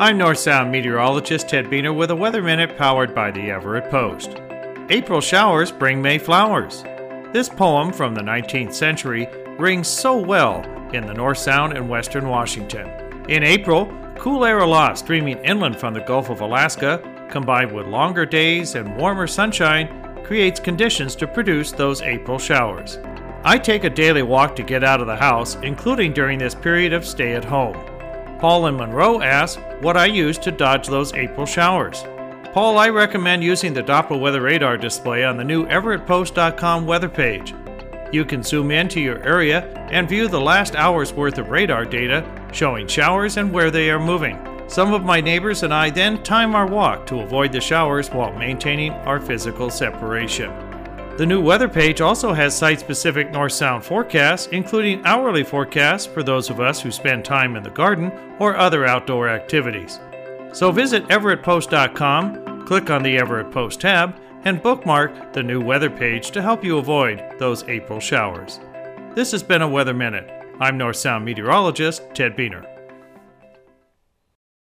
I'm North Sound meteorologist Ted Buehner with a Weather Minute powered by the Everett Post. April showers bring May flowers. This poem from the 19th century rings so well in the North Sound and Western Washington. In April, cool air aloft streaming inland from the Gulf of Alaska, combined with longer days and warmer sunshine, creates conditions to produce those April showers. I take a daily walk to get out of the house, including during this period of stay at home. Paul in Monroe asks what I use to dodge those April showers. Paul, I recommend using the Doppler weather radar display on the new EverettPost.com weather page. You can zoom into your area and view the last hour's worth of radar data showing showers and where they are moving. Some of my neighbors and I then time our walk to avoid the showers while maintaining our physical separation. The new weather page also has site specific north sound forecasts, including hourly forecasts for those of us who spend time in the garden or other outdoor activities. So visit EverettPost.com, click on the Everett Post tab, and bookmark the new weather page to help you avoid those April showers. This has been a Weather Minute. I'm North Sound meteorologist Ted Buehner.